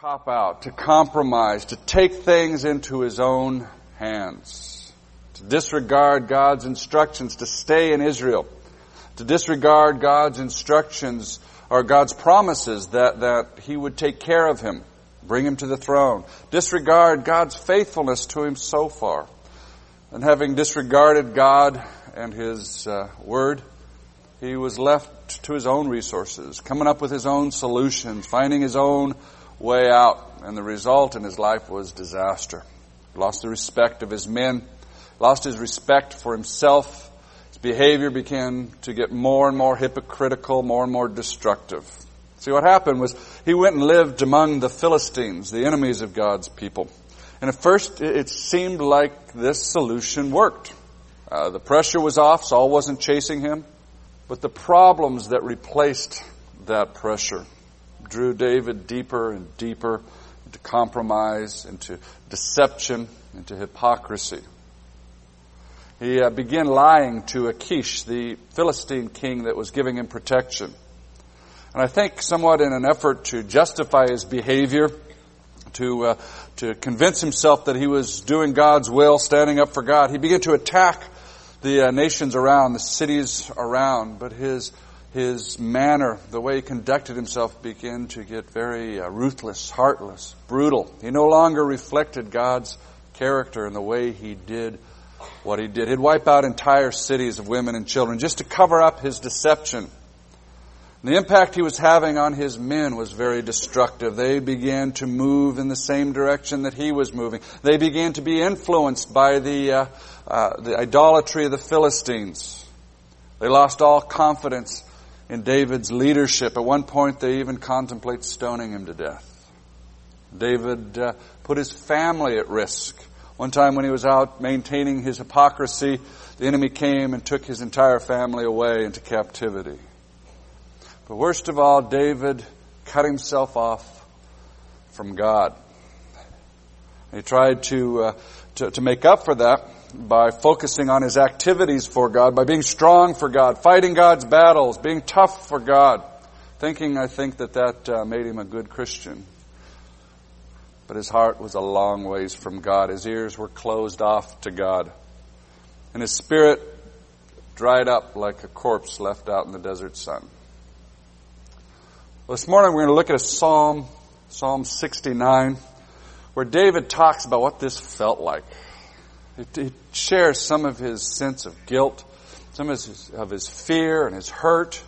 cop out, to compromise, to take things into his own hands, to disregard God's instructions to stay in Israel, to disregard God's instructions or God's promises that, that he would take care of him, bring him to the throne, disregard God's faithfulness to him so far. And having disregarded God and his uh, word, he was left to his own resources, coming up with his own solutions, finding his own way out, and the result in his life was disaster. Lost the respect of his men, lost his respect for himself. His behavior began to get more and more hypocritical, more and more destructive. See, what happened was he went and lived among the Philistines, the enemies of God's people. And at first, it seemed like this solution worked. Uh, the pressure was off, Saul wasn't chasing him, but the problems that replaced that pressure drew David deeper and deeper into compromise, into deception, into hypocrisy. He uh, began lying to Achish, the Philistine king that was giving him protection. And I think somewhat in an effort to justify his behavior, to, uh, to convince himself that he was doing God's will, standing up for God, he began to attack the uh, nations around, the cities around, but his his manner, the way he conducted himself, began to get very uh, ruthless, heartless, brutal. He no longer reflected God's character in the way he did what he did. He'd wipe out entire cities of women and children just to cover up his deception. The impact he was having on his men was very destructive. They began to move in the same direction that he was moving. They began to be influenced by the, uh, uh, the idolatry of the Philistines. They lost all confidence in David's leadership. At one point, they even contemplate stoning him to death. David uh, put his family at risk. One time when he was out maintaining his hypocrisy, the enemy came and took his entire family away into captivity. But worst of all, David cut himself off from God. He tried to, uh, to, to make up for that by focusing on his activities for God, by being strong for God, fighting God's battles, being tough for God, thinking, I think, that that uh, made him a good Christian. But his heart was a long ways from God. His ears were closed off to God. And his spirit dried up like a corpse left out in the desert sun. Well, this morning we're going to look at a psalm, Psalm 69, where David talks about what this felt like. He shares some of his sense of guilt, some of his, of his fear and his hurt.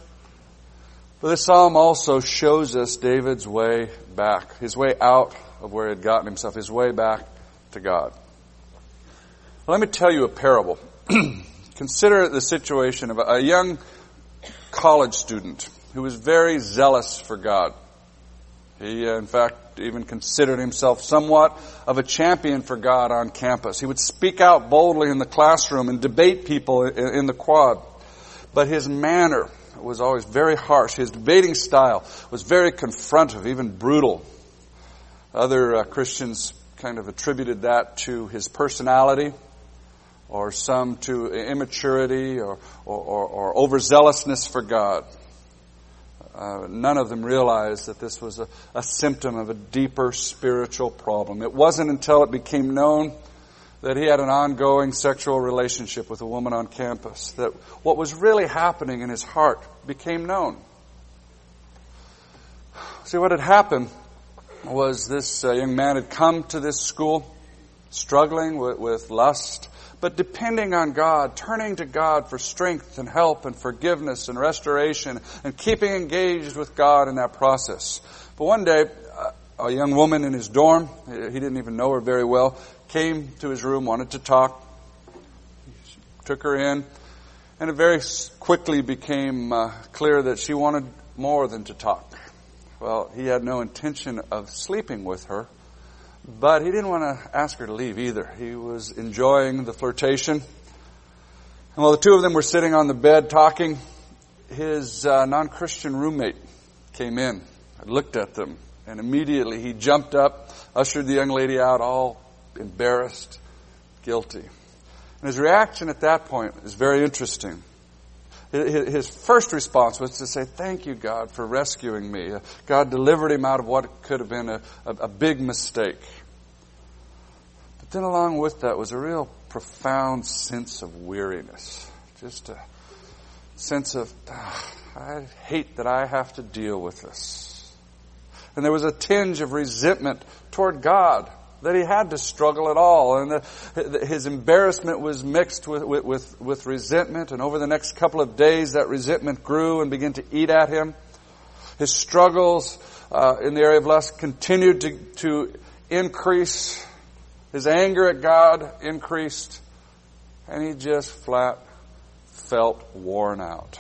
But this psalm also shows us David's way back, his way out of where he had gotten himself, his way back to God. Let me tell you a parable. Consider the situation of a young college student who was very zealous for God. He, uh, in fact, even considered himself somewhat of a champion for God on campus. He would speak out boldly in the classroom and debate people in the quad. But his manner was always very harsh. His debating style was very confrontive, even brutal. Other uh, Christians kind of attributed that to his personality, or some to immaturity or, or, or, or overzealousness for God uh, none of them realized that this was a, a symptom of a deeper spiritual problem. It wasn't until it became known that he had an ongoing sexual relationship with a woman on campus that what was really happening in his heart became known. See, what had happened was this uh, young man had come to this school struggling with, with lust but depending on God, turning to God for strength and help and forgiveness and restoration and keeping engaged with God in that process. But one day, a young woman in his dorm, he didn't even know her very well, came to his room, wanted to talk, he took her in, and it very quickly became uh, clear that she wanted more than to talk. Well, he had no intention of sleeping with her. But he didn't want to ask her to leave either. He was enjoying the flirtation. And while the two of them were sitting on the bed talking, his uh, non Christian roommate came in, looked at them, and immediately he jumped up, ushered the young lady out, all embarrassed, guilty. And his reaction at that point is very interesting. His first response was to say, Thank you, God, for rescuing me. God delivered him out of what could have been a, a, a big mistake. But then, along with that, was a real profound sense of weariness. Just a sense of, ah, I hate that I have to deal with this. And there was a tinge of resentment toward God that he had to struggle at all. And the, his embarrassment was mixed with, with, with, resentment. And over the next couple of days, that resentment grew and began to eat at him. His struggles uh, in the area of lust continued to, to increase. His anger at God increased. And he just flat felt worn out.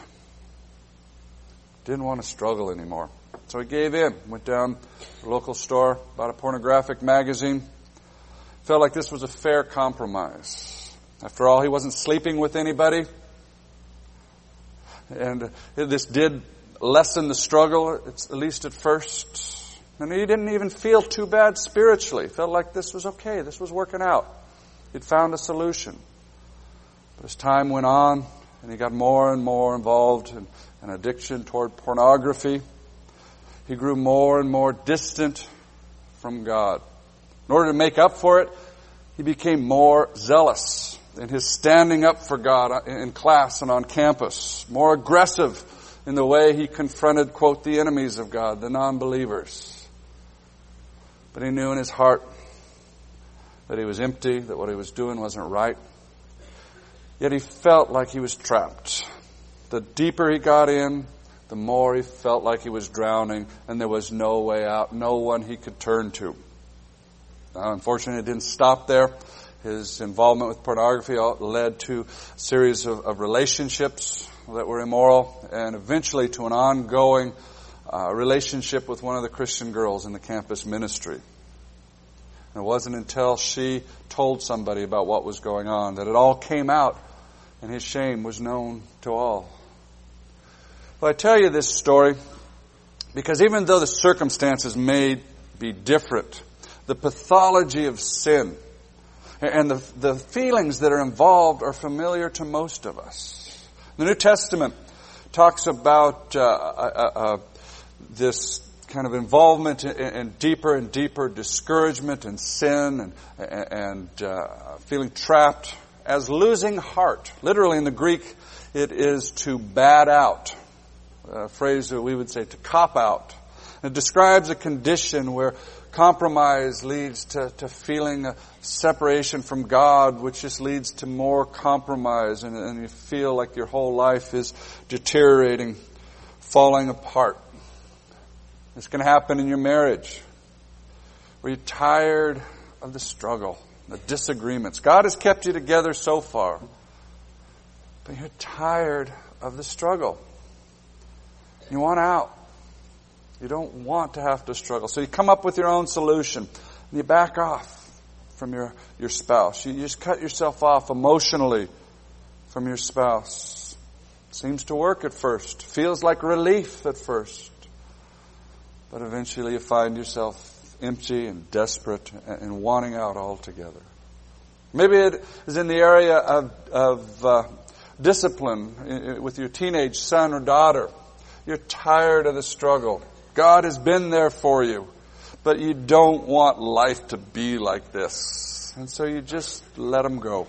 Didn't want to struggle anymore. So he gave in, went down to the local store, bought a pornographic magazine, felt like this was a fair compromise. After all, he wasn't sleeping with anybody. And this did lessen the struggle, at least at first. And he didn't even feel too bad spiritually. Felt like this was okay. This was working out. He'd found a solution. But as time went on, and he got more and more involved in an addiction toward pornography, he grew more and more distant from God. In order to make up for it, he became more zealous in his standing up for God in class and on campus, more aggressive in the way he confronted, quote, the enemies of God, the non-believers. But he knew in his heart that he was empty, that what he was doing wasn't right. Yet he felt like he was trapped. The deeper he got in, the more he felt like he was drowning and there was no way out, no one he could turn to. Now, unfortunately, it didn't stop there. His involvement with pornography led to a series of, of relationships that were immoral and eventually to an ongoing uh, relationship with one of the Christian girls in the campus ministry. And it wasn't until she told somebody about what was going on that it all came out and his shame was known to all. Well, I tell you this story because even though the circumstances may be different, the pathology of sin and the, the feelings that are involved are familiar to most of us. The New Testament talks about uh, uh, uh, this kind of involvement in, in, deeper and deeper discouragement and sin and, and uh, feeling trapped as losing heart. Literally in the Greek, it is to bad out a phrase that we would say to cop out. It describes a condition where compromise leads to, to feeling a separation from God, which just leads to more compromise, and, and you feel like your whole life is deteriorating, falling apart. It's going to happen in your marriage, where you're tired of the struggle, the disagreements. God has kept you together so far, but you're tired of the struggle. You want out. You don't want to have to struggle. So you come up with your own solution and you back off from your, your spouse. You, just cut yourself off emotionally from your spouse. Seems to work at first. Feels like relief at first. But eventually you find yourself empty and desperate and wanting out altogether. Maybe it is in the area of, of uh, discipline with your teenage son or daughter. You're tired of the struggle. God has been there for you, but you don't want life to be like this. And so you just let them go.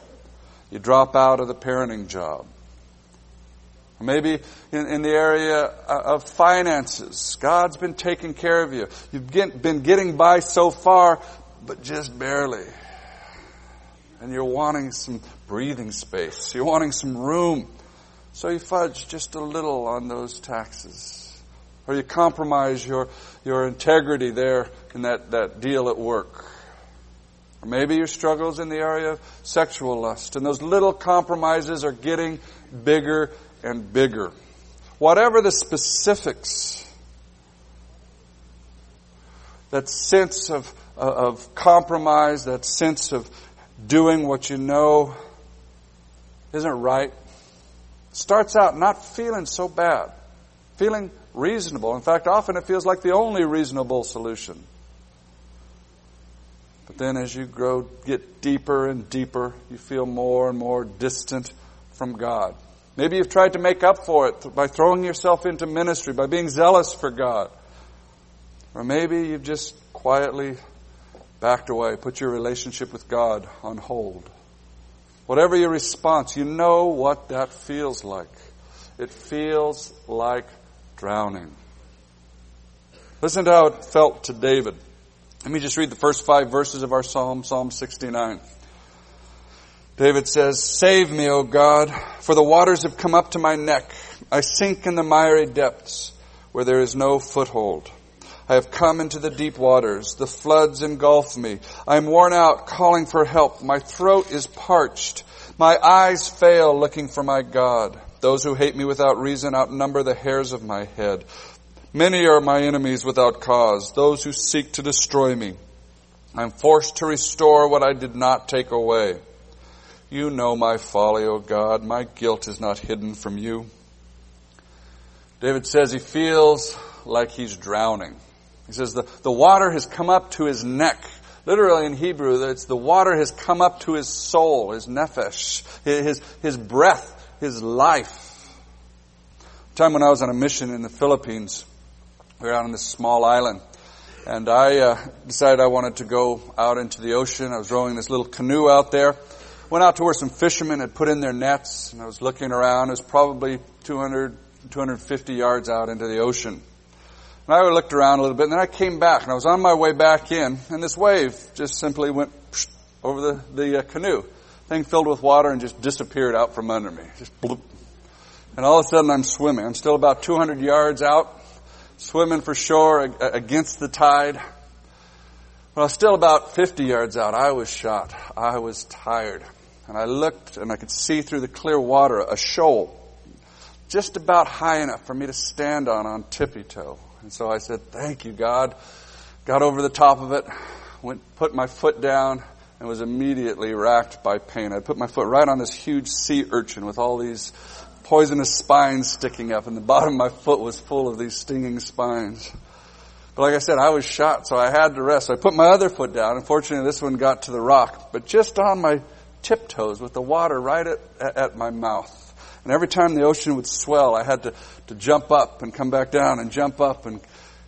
You drop out of the parenting job. Maybe in, in, the area of finances, God's been taking care of you. You've get, been getting by so far, but just barely. And you're wanting some breathing space. You're wanting some room. So you fudge just a little on those taxes. Or you compromise your, your integrity there in that, that deal at work. Or maybe your struggles in the area of sexual lust. And those little compromises are getting bigger and bigger. Whatever the specifics, that sense of, uh, of compromise, that sense of doing what you know isn't right, starts out not feeling so bad, feeling reasonable. In fact, often it feels like the only reasonable solution. But then as you grow, get deeper and deeper, you feel more and more distant from God. Maybe you've tried to make up for it by throwing yourself into ministry, by being zealous for God. Or maybe you've just quietly backed away, put your relationship with God on hold. Whatever your response, you know what that feels like. It feels like drowning. Listen to how it felt to David. Let me just read the first five verses of our psalm, Psalm 69. David says, Save me, O God, for the waters have come up to my neck. I sink in the miry depths where there is no foothold. I have come into the deep waters. The floods engulf me. I am worn out, calling for help. My throat is parched. My eyes fail, looking for my God. Those who hate me without reason outnumber the hairs of my head. Many are my enemies without cause, those who seek to destroy me. I am forced to restore what I did not take away. You know my folly, O God. My guilt is not hidden from you. David says he feels like he's drowning. He says the, the water has come up to his neck. Literally in Hebrew, it's the water has come up to his soul, his nephesh, his, his breath, his life. time when I was on a mission in the Philippines, we were out on this small island. And I uh, decided I wanted to go out into the ocean. I was rowing this little canoe out there. Went out to where some fishermen had put in their nets, and I was looking around. It was probably 200, 250 yards out into the ocean. And I looked around a little bit, and then I came back, and I was on my way back in, and this wave just simply went over the, the uh, canoe. Thing filled with water and just disappeared out from under me. Just bloop. And all of a sudden I'm swimming. I'm still about 200 yards out swimming for shore against the tide. Well, still about 50 yards out, I was shot. I was tired. And I looked and I could see through the clear water a shoal just about high enough for me to stand on on tippy toe. And so I said, thank you, God. Got over the top of it, went, put my foot down, and was immediately racked by pain. I put my foot right on this huge sea urchin with all these poisonous spines sticking up, and the bottom of my foot was full of these stinging spines. But like I said, I was shot, so I had to rest. So I put my other foot down. Unfortunately, this one got to the rock, but just on my tiptoes with the water right at, at my mouth. And every time the ocean would swell, I had to, to jump up and come back down and jump up and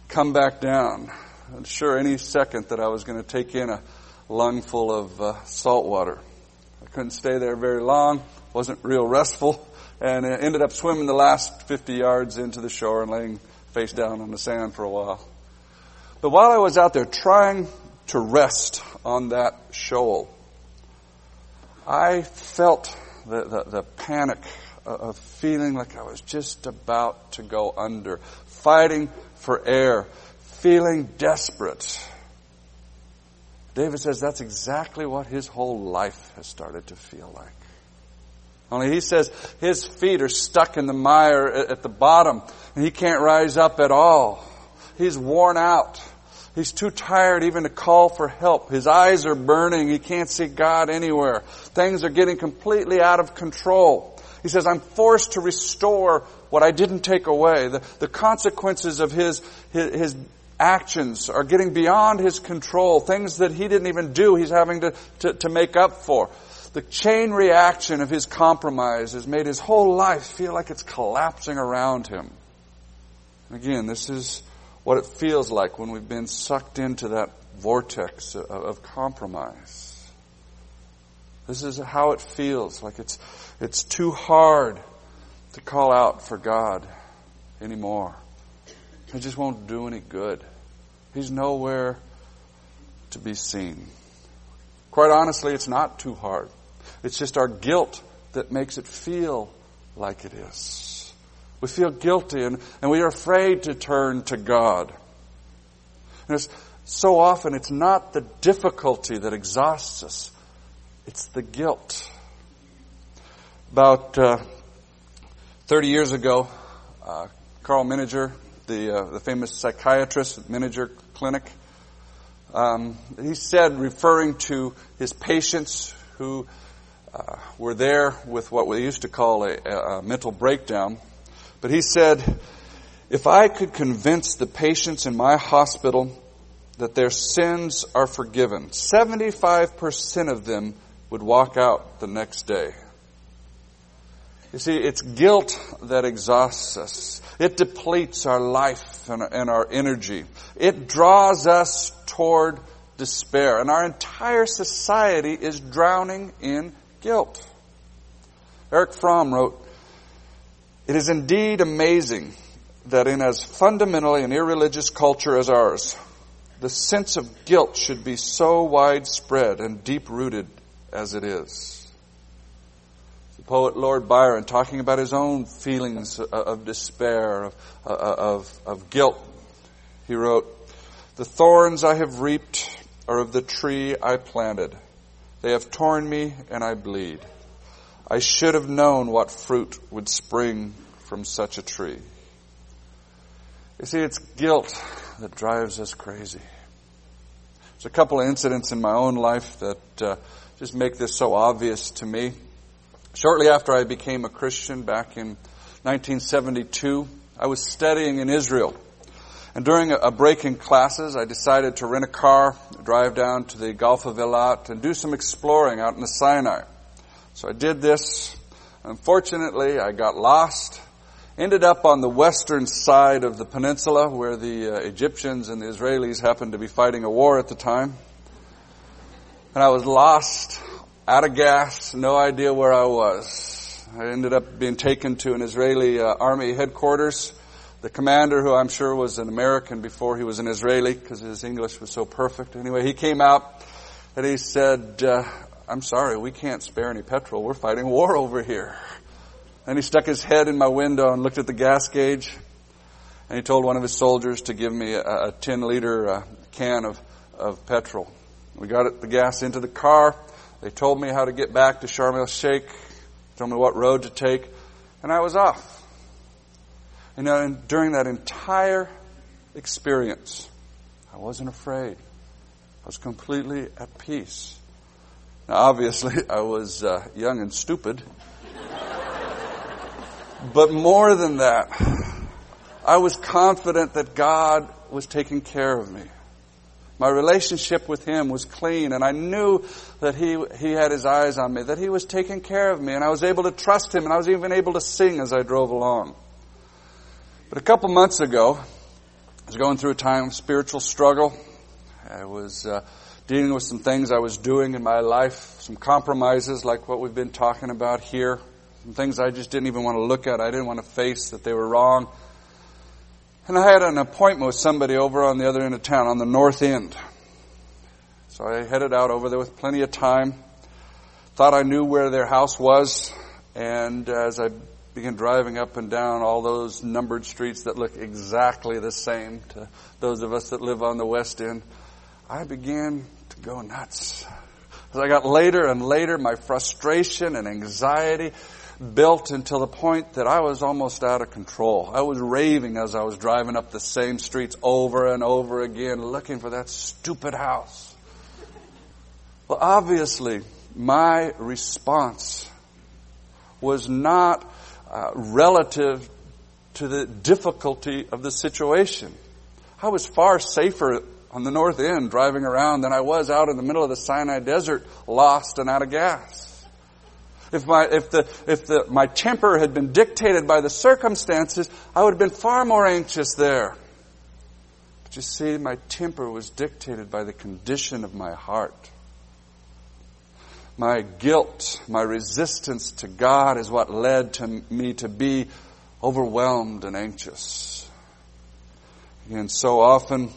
come back down. I'm sure any second that I was going to take in a lungful of uh, salt water. I couldn't stay there very long. wasn't real restful and ended up swimming the last 50 yards into the shore and laying face down on the sand for a while. But while I was out there trying to rest on that shoal, I felt the, the, the panic of feeling like I was just about to go under, fighting for air, feeling desperate. David says that's exactly what his whole life has started to feel like. Only he says his feet are stuck in the mire at the bottom and he can't rise up at all. He's worn out. He's too tired even to call for help. His eyes are burning. He can't see God anywhere. Things are getting completely out of control. He says, I'm forced to restore what I didn't take away. The, the consequences of his, his, his actions are getting beyond his control. Things that he didn't even do, he's having to, to, to make up for. The chain reaction of his compromise has made his whole life feel like it's collapsing around him. Again, this is what it feels like when we've been sucked into that vortex of, of compromise. This is how it feels like it's, it's too hard to call out for God anymore. It just won't do any good. He's nowhere to be seen. Quite honestly, it's not too hard. It's just our guilt that makes it feel like it is. We feel guilty and, and we are afraid to turn to God. And so often it's not the difficulty that exhausts us, it's the guilt. About uh, 30 years ago, uh, Karl Menninger, the, uh, the famous psychiatrist at Menninger Clinic, um, he said, referring to his patients who uh, were there with what we used to call a, a mental breakdown. But he said, if I could convince the patients in my hospital that their sins are forgiven, 75% of them would walk out the next day. You see, it's guilt that exhausts us. It depletes our life and, our energy. It draws us toward despair. And our entire society is drowning in guilt. Erich Fromm wrote, It is indeed amazing that in as fundamentally an irreligious culture as ours, the sense of guilt should be so widespread and deep rooted as it is poet Lord Byron talking about his own feelings of despair, of, of, of guilt. He wrote, The thorns I have reaped are of the tree I planted. They have torn me and I bleed. I should have known what fruit would spring from such a tree. You see, it's guilt that drives us crazy. There's a couple of incidents in my own life that uh, just make this so obvious to me. Shortly after I became a Christian back in 1972, I was studying in Israel. And during a break in classes, I decided to rent a car, drive down to the Gulf of Elat, and do some exploring out in the Sinai. So I did this. Unfortunately, I got lost. Ended up on the western side of the peninsula where the uh, Egyptians and the Israelis happened to be fighting a war at the time. And I was lost out of gas, no idea where I was. I ended up being taken to an Israeli uh, army headquarters. The commander, who I'm sure was an American before he was an Israeli, because his English was so perfect. Anyway, he came out and he said, uh, "I'm sorry, we can't spare any petrol. We're fighting war over here." And he stuck his head in my window and looked at the gas gauge, and he told one of his soldiers to give me a, a 10 liter uh, can of of petrol. We got the gas into the car. They told me how to get back to Sharm el Sheikh, told me what road to take, and I was off. You know, and during that entire experience, I wasn't afraid. I was completely at peace. Now, obviously, I was uh, young and stupid. but more than that, I was confident that God was taking care of me. My relationship with Him was clean and I knew that He, He had His eyes on me, that He was taking care of me and I was able to trust Him and I was even able to sing as I drove along. But a couple months ago, I was going through a time of spiritual struggle. I was uh, dealing with some things I was doing in my life, some compromises like what we've been talking about here, some things I just didn't even want to look at. I didn't want to face that they were wrong. And I had an appointment with somebody over on the other end of town, on the north end. So I headed out over there with plenty of time. Thought I knew where their house was. And as I began driving up and down all those numbered streets that look exactly the same to those of us that live on the west end, I began to go nuts. As I got later and later, my frustration and anxiety built until the point that I was almost out of control. I was raving as I was driving up the same streets over and over again looking for that stupid house. Well, obviously, my response was not uh, relative to the difficulty of the situation. I was far safer on the north end driving around than I was out in the middle of the Sinai desert, lost and out of gas. If my, if the, if the, my temper had been dictated by the circumstances, I would have been far more anxious there. But you see, my temper was dictated by the condition of my heart. My guilt, my resistance to God is what led to me to be overwhelmed and anxious. And so often,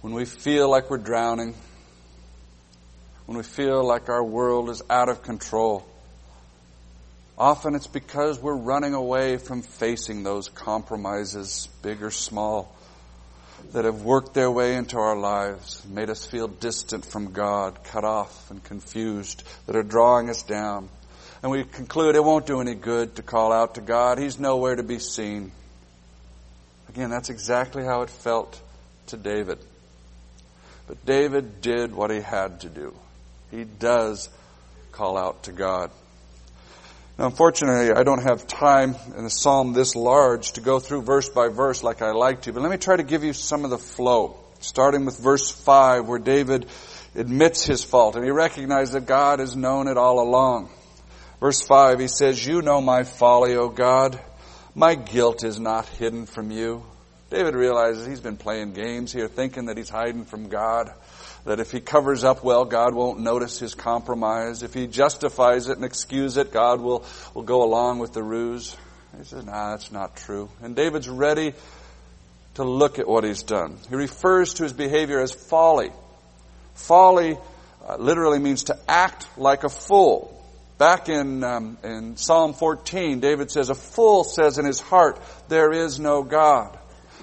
when we feel like we're drowning, when we feel like our world is out of control. Often it's because we're running away from facing those compromises, big or small, that have worked their way into our lives, made us feel distant from God, cut off and confused, that are drawing us down. And we conclude it won't do any good to call out to God. He's nowhere to be seen. Again, that's exactly how it felt to David. But David did what he had to do. He does call out to God. Now, unfortunately, I don't have time in a psalm this large to go through verse by verse like I like to, but let me try to give you some of the flow. Starting with verse 5, where David admits his fault and he recognizes that God has known it all along. Verse 5, he says, You know my folly, O God. My guilt is not hidden from you. David realizes he's been playing games here, thinking that he's hiding from God. That if he covers up well, God won't notice his compromise. If he justifies it and excuses it, God will, will go along with the ruse. He says, nah, that's not true. And David's ready to look at what he's done. He refers to his behavior as folly. Folly uh, literally means to act like a fool. Back in, um, in Psalm 14, David says, A fool says in his heart, There is no God.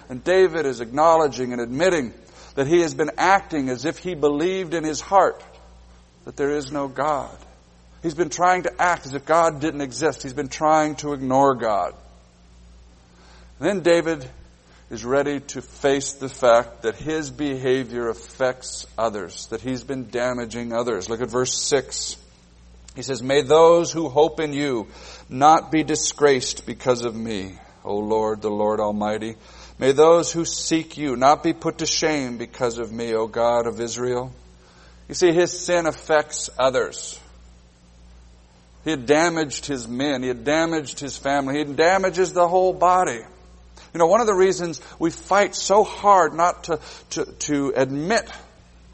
And David is acknowledging and admitting that he has been acting as if he believed in his heart that there is no God. He's been trying to act as if God didn't exist. He's been trying to ignore God. And then David is ready to face the fact that his behavior affects others, that he's been damaging others. Look at verse 6. He says, May those who hope in you not be disgraced because of me, O Lord, the Lord Almighty. May those who seek you not be put to shame because of me, O God of Israel. You see, his sin affects others. He had damaged his men. He had damaged his family. He damages the whole body. You know, one of the reasons we fight so hard not to, to, to admit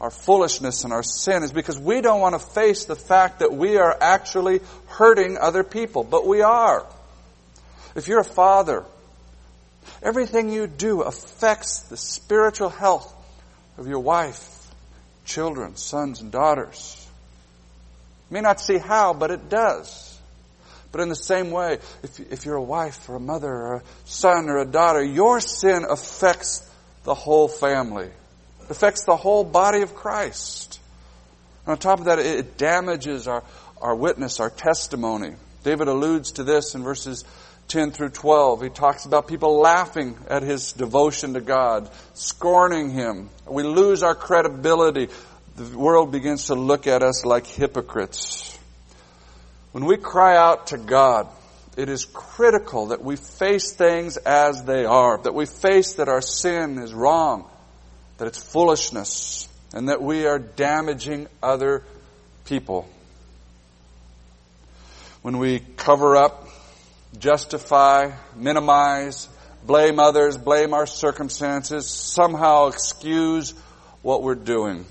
our foolishness and our sin is because we don't want to face the fact that we are actually hurting other people. But we are. If you're a father, everything you do affects the spiritual health of your wife, children, sons, and daughters. You may not see how, but it does. But in the same way, if, if you're a wife or a mother or a son or a daughter, your sin affects the whole family. It affects the whole body of Christ. And on top of that, it damages our, our witness, our testimony. David alludes to this in verses 10 through 12. He talks about people laughing at his devotion to God, scorning him. We lose our credibility. The world begins to look at us like hypocrites. When we cry out to God, it is critical that we face things as they are, that we face that our sin is wrong, that it's foolishness, and that we are damaging other people. When we cover up, justify, minimize, blame others, blame our circumstances, somehow excuse what we're doing.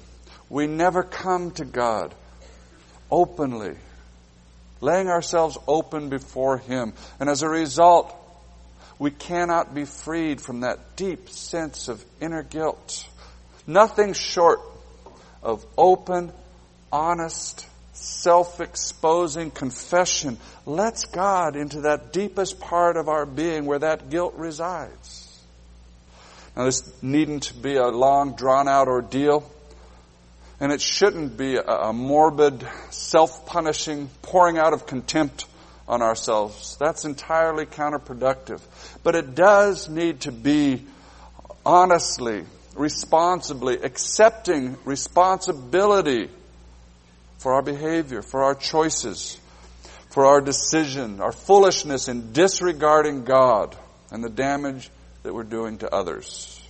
We never come to God openly laying ourselves open before Him. And as a result, we cannot be freed from that deep sense of inner guilt. Nothing short of open, honest, self-exposing confession lets God into that deepest part of our being where that guilt resides. Now this needn't be a long drawn out ordeal. And it shouldn't be a, morbid, self-punishing pouring out of contempt on ourselves. That's entirely counterproductive. But it does need to be honestly, responsibly, accepting responsibility for our behavior, for our choices, for our decision, our foolishness in disregarding God and the damage that we're doing to others.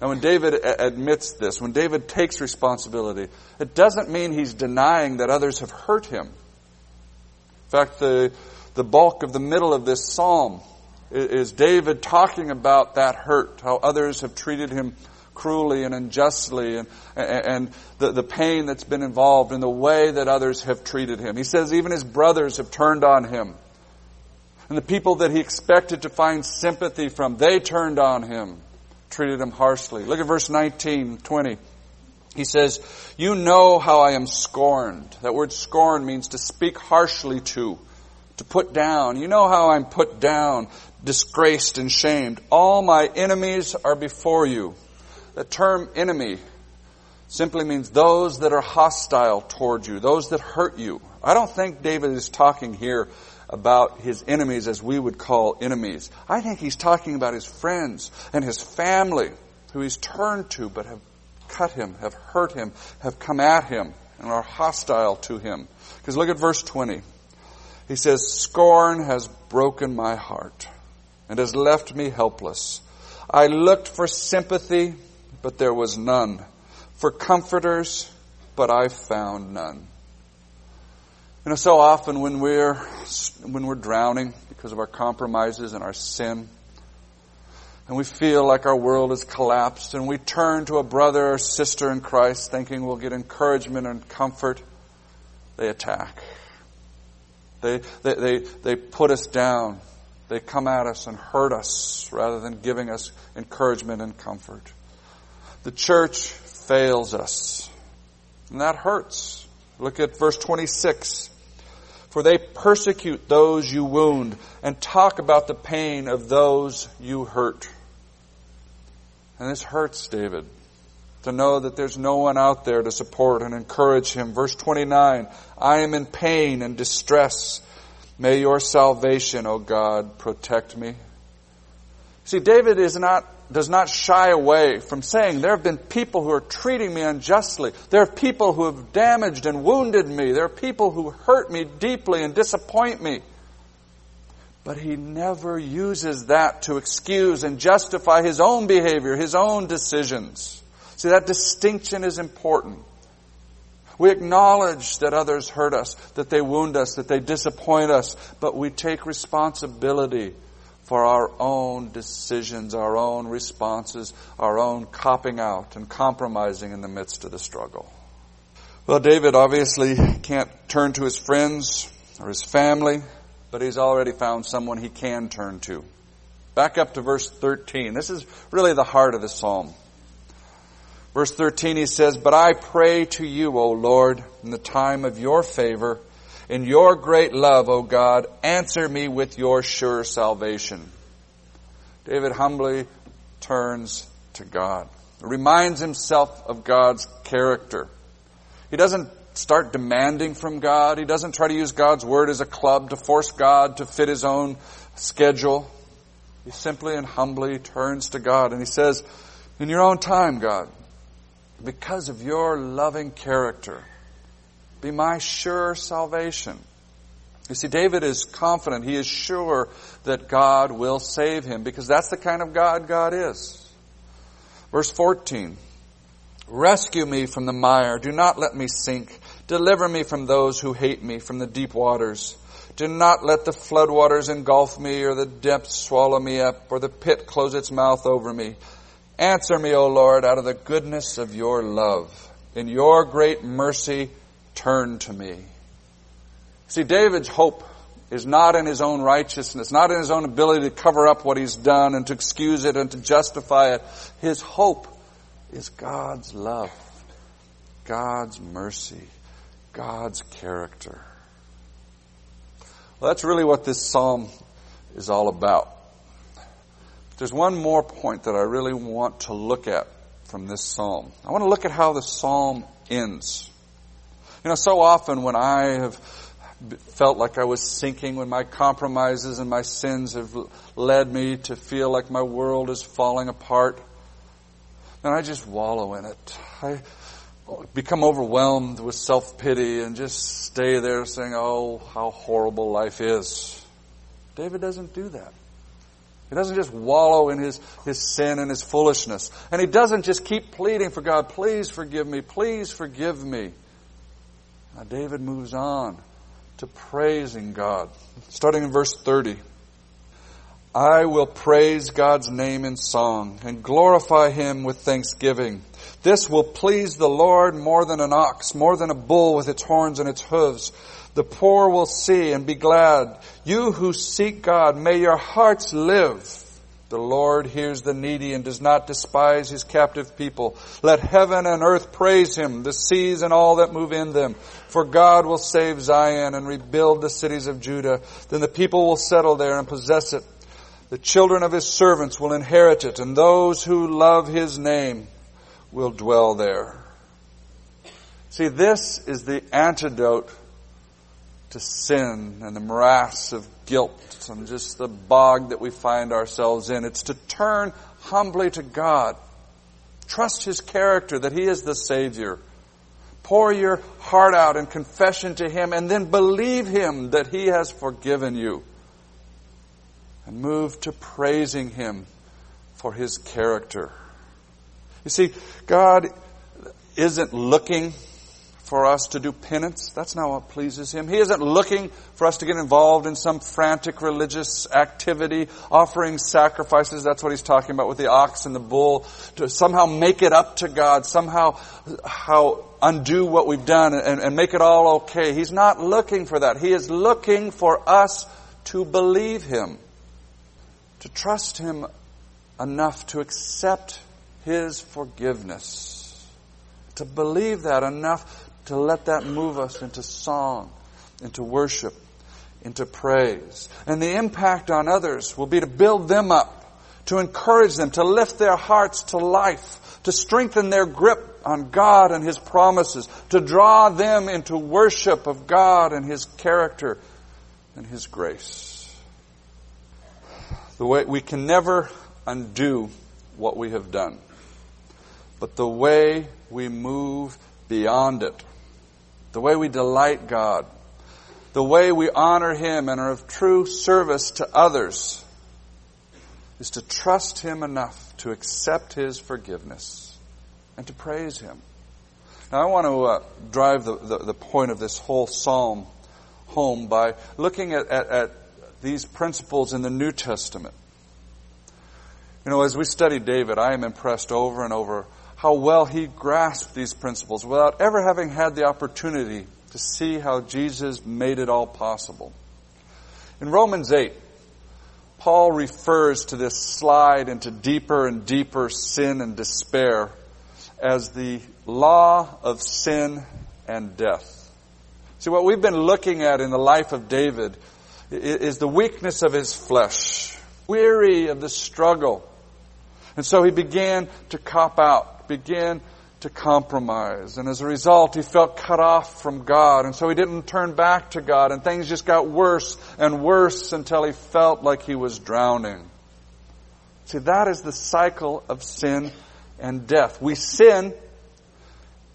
Now, when David admits this, when David takes responsibility, it doesn't mean he's denying that others have hurt him. In fact, the, the bulk of the middle of this psalm is David talking about that hurt, how others have treated him cruelly and unjustly and, and the, the pain that's been involved in the way that others have treated him. He says even his brothers have turned on him. And the people that he expected to find sympathy from, they turned on him treated him harshly. Look at verse 19, 20. He says, You know how I am scorned. That word scorn means to speak harshly to, to put down. You know how I'm put down, disgraced and shamed. All my enemies are before you. The term enemy simply means those that are hostile toward you, those that hurt you. I don't think David is talking here about his enemies as we would call enemies. I think he's talking about his friends and his family who he's turned to but have cut him, have hurt him, have come at him and are hostile to him. Because look at verse 20. He says, Scorn has broken my heart and has left me helpless. I looked for sympathy, but there was none. For comforters, but I found none. You know, so often when we're, when we're drowning because of our compromises and our sin, and we feel like our world has collapsed, and we turn to a brother or sister in Christ thinking we'll get encouragement and comfort, they attack. They, they, they, they put us down. They come at us and hurt us rather than giving us encouragement and comfort. The church fails us. And that hurts. Look at verse 26. For they persecute those you wound and talk about the pain of those you hurt. And this hurts David to know that there's no one out there to support and encourage him. Verse 29, I am in pain and distress. May your salvation, O God, protect me. See, David is not does not shy away from saying, there have been people who are treating me unjustly. There are people who have damaged and wounded me. There are people who hurt me deeply and disappoint me. But he never uses that to excuse and justify his own behavior, his own decisions. See, that distinction is important. We acknowledge that others hurt us, that they wound us, that they disappoint us, but we take responsibility for our own decisions, our own responses, our own copping out and compromising in the midst of the struggle. Well, David obviously can't turn to his friends or his family, but he's already found someone he can turn to. Back up to verse 13. This is really the heart of the psalm. Verse 13 he says, But I pray to you, O Lord, in the time of your favor, in your great love, O God, answer me with your sure salvation. David humbly turns to God. Reminds himself of God's character. He doesn't start demanding from God. He doesn't try to use God's word as a club to force God to fit his own schedule. He simply and humbly turns to God and he says, in your own time, God, because of your loving character, be my sure salvation. You see, David is confident. He is sure that God will save him because that's the kind of God God is. Verse 14. Rescue me from the mire. Do not let me sink. Deliver me from those who hate me, from the deep waters. Do not let the floodwaters engulf me, or the depths swallow me up, or the pit close its mouth over me. Answer me, O Lord, out of the goodness of your love. In your great mercy, turn to me. See, David's hope is not in his own righteousness, not in his own ability to cover up what he's done and to excuse it and to justify it. His hope is God's love, God's mercy, God's character. Well, that's really what this psalm is all about. There's one more point that I really want to look at from this psalm. I want to look at how the psalm ends. You know, so often when I have felt like I was sinking, when my compromises and my sins have led me to feel like my world is falling apart, then I just wallow in it. I become overwhelmed with self-pity and just stay there saying, oh, how horrible life is. David doesn't do that. He doesn't just wallow in his, his sin and his foolishness. And he doesn't just keep pleading for God, please forgive me, please forgive me. Now David moves on to praising God. Starting in verse 30. I will praise God's name in song and glorify Him with thanksgiving. This will please the Lord more than an ox, more than a bull with its horns and its hooves. The poor will see and be glad. You who seek God, may your hearts live. The Lord hears the needy and does not despise his captive people. Let heaven and earth praise him, the seas and all that move in them. For God will save Zion and rebuild the cities of Judah. Then the people will settle there and possess it. The children of his servants will inherit it, and those who love his name will dwell there. See, this is the antidote to sin and the morass of guilt and just the bog that we find ourselves in. It's to turn humbly to God. Trust His character that He is the Savior. Pour your heart out in confession to Him and then believe Him that He has forgiven you. And move to praising Him for His character. You see, God isn't looking for us to do penance. That's not what pleases Him. He isn't looking for us to get involved in some frantic religious activity, offering sacrifices. That's what He's talking about with the ox and the bull, to somehow make it up to God, somehow how undo what we've done and, and make it all okay. He's not looking for that. He is looking for us to believe Him, to trust Him enough to accept His forgiveness to believe that enough to let that move us into song, into worship, into praise. And the impact on others will be to build them up, to encourage them, to lift their hearts to life, to strengthen their grip on God and His promises, to draw them into worship of God and His character and His grace. The way we can never undo what we have done, but the way we move beyond it the way we delight God, the way we honor Him and are of true service to others is to trust Him enough to accept His forgiveness and to praise Him. Now I want to uh, drive the, the, the, point of this whole psalm home by looking at, at, at these principles in the New Testament. You know, as we study David, I am impressed over and over how well he grasped these principles without ever having had the opportunity to see how Jesus made it all possible. In Romans 8, Paul refers to this slide into deeper and deeper sin and despair as the law of sin and death. See, what we've been looking at in the life of David is the weakness of his flesh, weary of the struggle. And so he began to cop out began to compromise. And as a result, he felt cut off from God. And so he didn't turn back to God. And things just got worse and worse until he felt like he was drowning. See, that is the cycle of sin and death. We sin,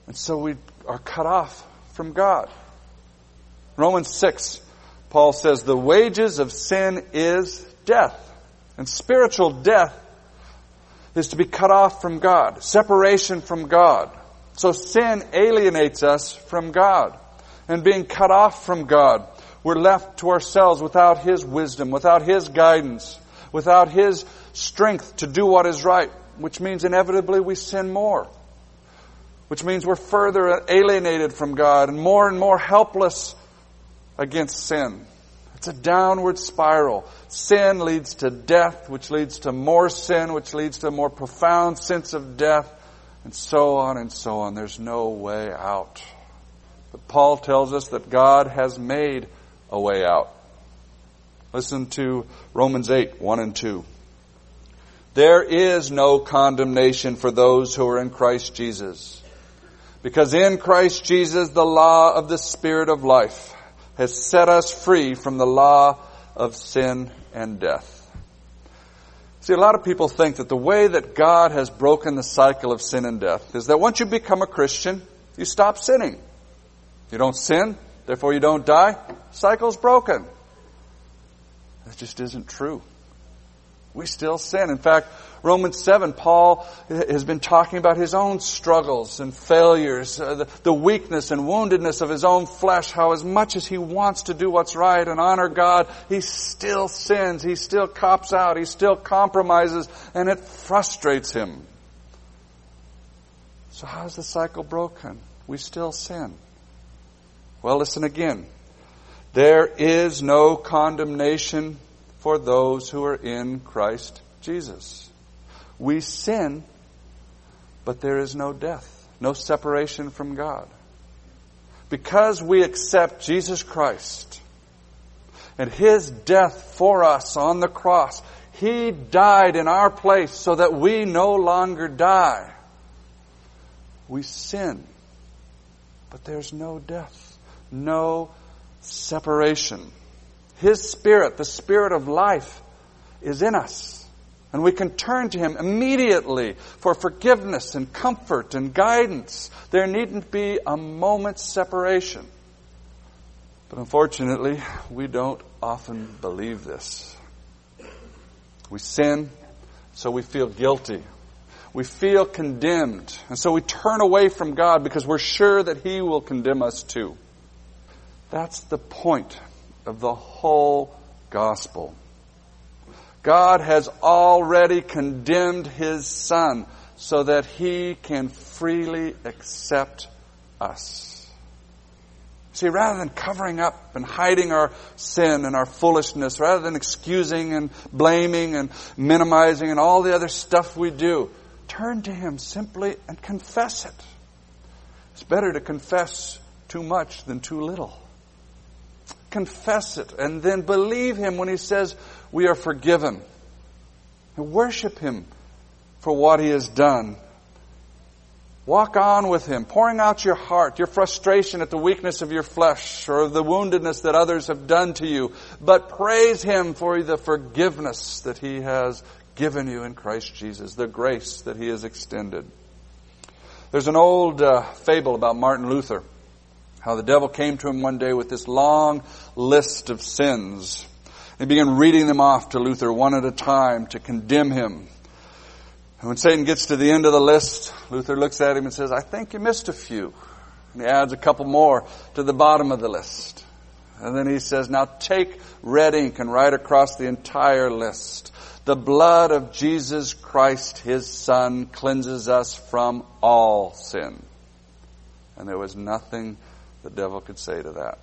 and so we are cut off from God. Romans 6, Paul says, the wages of sin is death. And spiritual death is to be cut off from God, separation from God. So sin alienates us from God. And being cut off from God, we're left to ourselves without His wisdom, without His guidance, without His strength to do what is right, which means inevitably we sin more. Which means we're further alienated from God and more and more helpless against sin. It's a downward spiral. Sin leads to death, which leads to more sin, which leads to a more profound sense of death, and so on and so on. There's no way out. But Paul tells us that God has made a way out. Listen to Romans 8, 1 and 2. There is no condemnation for those who are in Christ Jesus. Because in Christ Jesus the law of the Spirit of life has set us free from the law of sin and death. See, a lot of people think that the way that God has broken the cycle of sin and death is that once you become a Christian, you stop sinning. You don't sin, therefore you don't die. Cycle's broken. That just isn't true. We still sin. In fact, Romans 7, Paul has been talking about his own struggles and failures, uh, the, the, weakness and woundedness of his own flesh, how as much as he wants to do what's right and honor God, he still sins, he still cops out, he still compromises, and it frustrates him. So how's the cycle broken? We still sin. Well, listen again. There is no condemnation for those who are in Christ Jesus. We sin, but there is no death, no separation from God. Because we accept Jesus Christ and His death for us on the cross, He died in our place so that we no longer die. We sin, but there's no death, no separation. His Spirit, the Spirit of life, is in us. And we can turn to Him immediately for forgiveness and comfort and guidance. There needn't be a moment's separation. But unfortunately, we don't often believe this. We sin, so we feel guilty. we feel condemned. And so we turn away from God because we're sure that He will condemn us too. That's the point of the whole gospel. God has already condemned His Son so that He can freely accept us. See, rather than covering up and hiding our sin and our foolishness, rather than excusing and blaming and minimizing and all the other stuff we do, turn to Him simply and confess it. It's better to confess too much than too little. Confess it and then believe Him when He says we are forgiven. And worship Him for what He has done Walk on with Him, pouring out your heart, your frustration at the weakness of your flesh or the woundedness that others have done to you. But praise Him for the forgiveness that He has given you in Christ Jesus, the grace that He has extended. There's an old uh, fable about Martin Luther, how the devil came to him one day with this long list of sins. He began reading them off to Luther one at a time to condemn him and when Satan gets to the end of the list, Luther looks at him and says, I think you missed a few. And he adds a couple more to the bottom of the list. And then he says, now take red ink and write across the entire list. The blood of Jesus Christ, his son, cleanses us from all sin. And there was nothing the devil could say to that.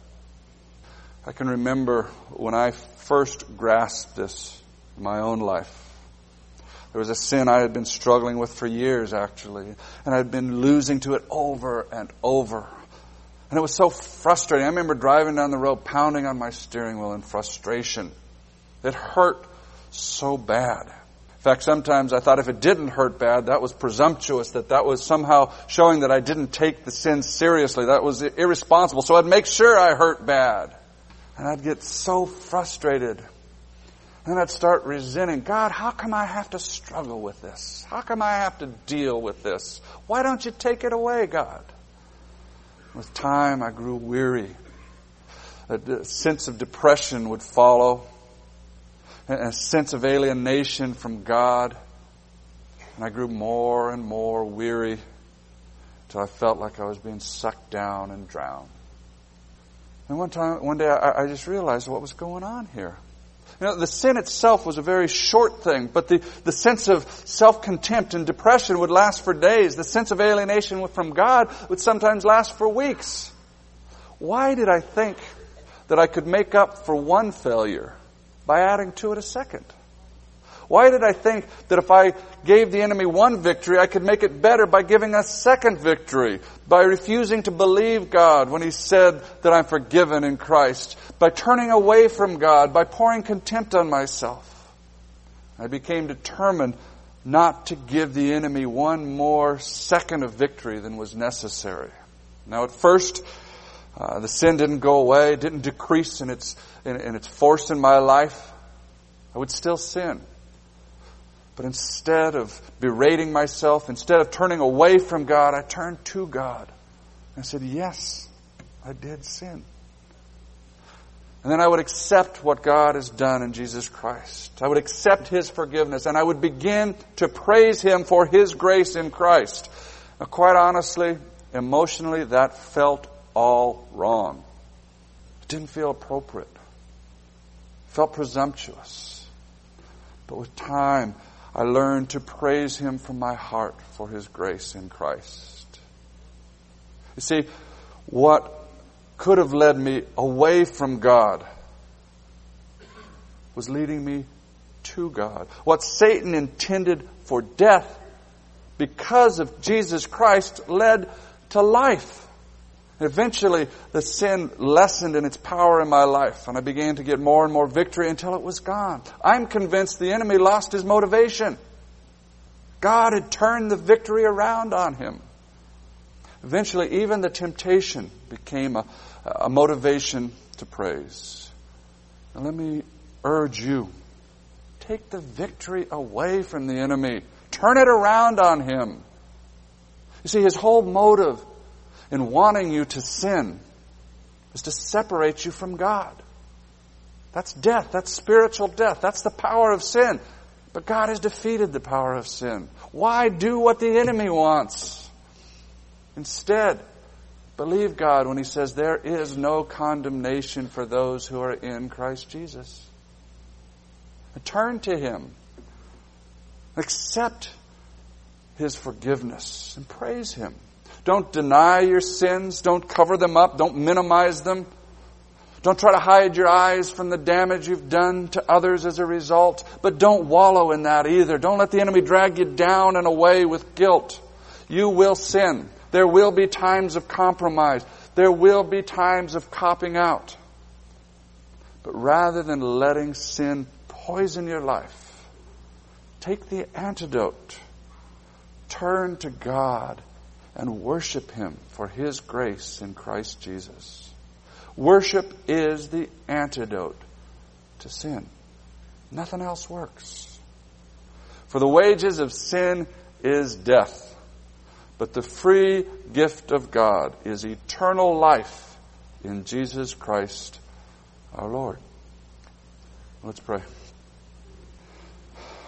I can remember when I first grasped this in my own life. There was a sin I had been struggling with for years, actually, and I'd been losing to it over and over. And it was so frustrating. I remember driving down the road, pounding on my steering wheel in frustration. It hurt so bad. Fact, sometimes I thought if it didn't hurt bad, that was presumptuous, that that was somehow showing that I didn't take the sin seriously. That was irresponsible. So I'd make sure I hurt bad. And I'd get so frustrated. Then I'd start resenting, God, how come I have to struggle with this? How come I have to deal with this? Why don't you take it away, God? With time, I grew weary. A sense of depression would follow, a sense of alienation from God. And I grew more and more weary until I felt like I was being sucked down and drowned. And one time, one day, I, I just realized what was going on here. You know, the sin itself was a very short thing, but the, the sense of self-contempt and depression would last for days. The sense of alienation from God would sometimes last for weeks. Why did I think that I could make up for one failure by adding to it a second? Why did I think that if I gave the enemy one victory, I could make it better by giving a second victory, by refusing to believe God when He said that I'm forgiven in Christ, by turning away from God, by pouring contempt on myself? I became determined not to give the enemy one more second of victory than was necessary. Now at first, uh, the sin didn't go away, it didn't decrease in its, in, in its force in my life. I would still sin. But instead of berating myself, instead of turning away from God, I turned to God. I said, Yes, I did sin. And then I would accept what God has done in Jesus Christ. I would accept His forgiveness and I would begin to praise Him for His grace in Christ. Now, quite honestly, emotionally, that felt all wrong. It didn't feel appropriate. Felt presumptuous. But with time, I learned to praise Him from my heart for His grace in Christ. You see, what could have led me away from God was leading me to God. What Satan intended for death because of Jesus Christ led to life. Eventually, the sin lessened in its power in my life, and I began to get more and more victory until it was gone. I'm convinced the enemy lost his motivation. God had turned the victory around on him. Eventually, even the temptation became a, a motivation to praise. And let me urge you take the victory away from the enemy, turn it around on him. You see, his whole motive in wanting you to sin is to separate you from God. That's death. That's spiritual death. That's the power of sin. But God has defeated the power of sin. Why do what the enemy wants? Instead, believe God when He says there is no condemnation for those who are in Christ Jesus. Turn to Him. Accept His forgiveness and praise Him. Don't deny your sins. Don't cover them up. Don't minimize them. Don't try to hide your eyes from the damage you've done to others as a result, but don't wallow in that either. Don't let the enemy drag you down and away with guilt. You will sin. There will be times of compromise. There will be times of copping out. But rather than letting sin poison your life, take the antidote. Turn to God and worship Him for His grace in Christ Jesus. Worship is the antidote to sin. Nothing else works. For the wages of sin is death, but the free gift of God is eternal life in Jesus Christ our Lord. Let's pray.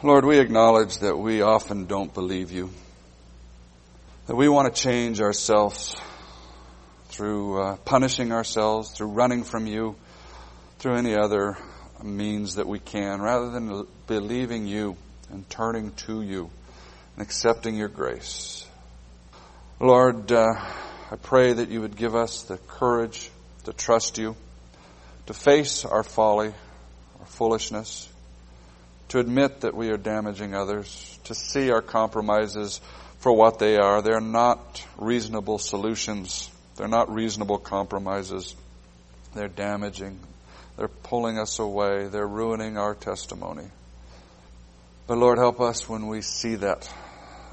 Lord, we acknowledge that we often don't believe you, that we want to change ourselves through uh, punishing ourselves, through running from you, through any other means that we can, rather than believing you and turning to you and accepting your grace. Lord, uh, I pray that you would give us the courage to trust you, to face our folly, our foolishness, to admit that we are damaging others, to see our compromises for what they are. They're not reasonable solutions they're not reasonable compromises. They're damaging. They're pulling us away. They're ruining our testimony. But Lord, help us when we see that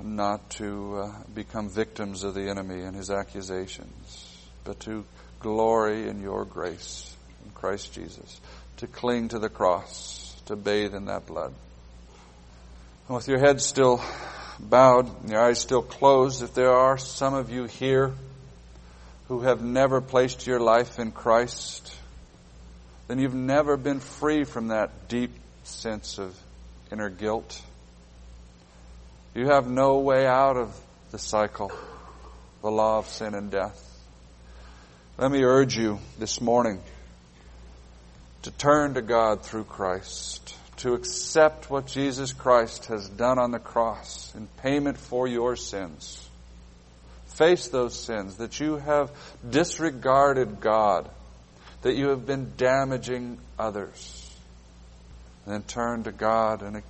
not to uh, become victims of the enemy and his accusations, but to glory in your grace in Christ Jesus, to cling to the cross, to bathe in that blood. And with your head still bowed your eyes still closed, if there are some of you here who have never placed your life in Christ, then you've never been free from that deep sense of inner guilt. You have no way out of the cycle, the law of sin and death. Let me urge you this morning to turn to God through Christ, to accept what Jesus Christ has done on the cross in payment for your sins face those sins, that you have disregarded God, that you have been damaging others. And then turn to God and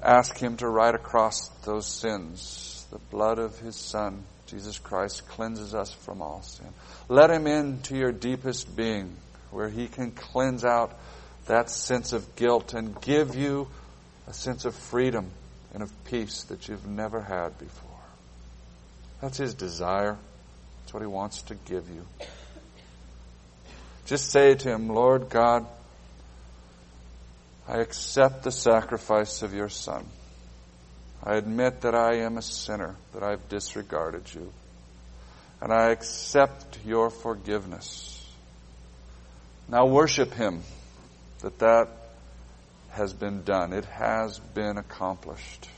ask Him to write across those sins. The blood of His Son, Jesus Christ, cleanses us from all sin. Let Him into your deepest being, where He can cleanse out that sense of guilt and give you a sense of freedom and of peace that you've never had before. That's His desire. That's what He wants to give you. Just say to Him, Lord God, I accept the sacrifice of your Son. I admit that I am a sinner, that I've disregarded you. And I accept your forgiveness. Now worship Him that that has been done. It has been accomplished.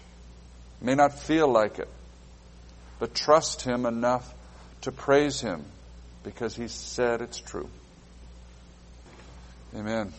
May not feel like it but trust Him enough to praise Him because He said it's true. Amen.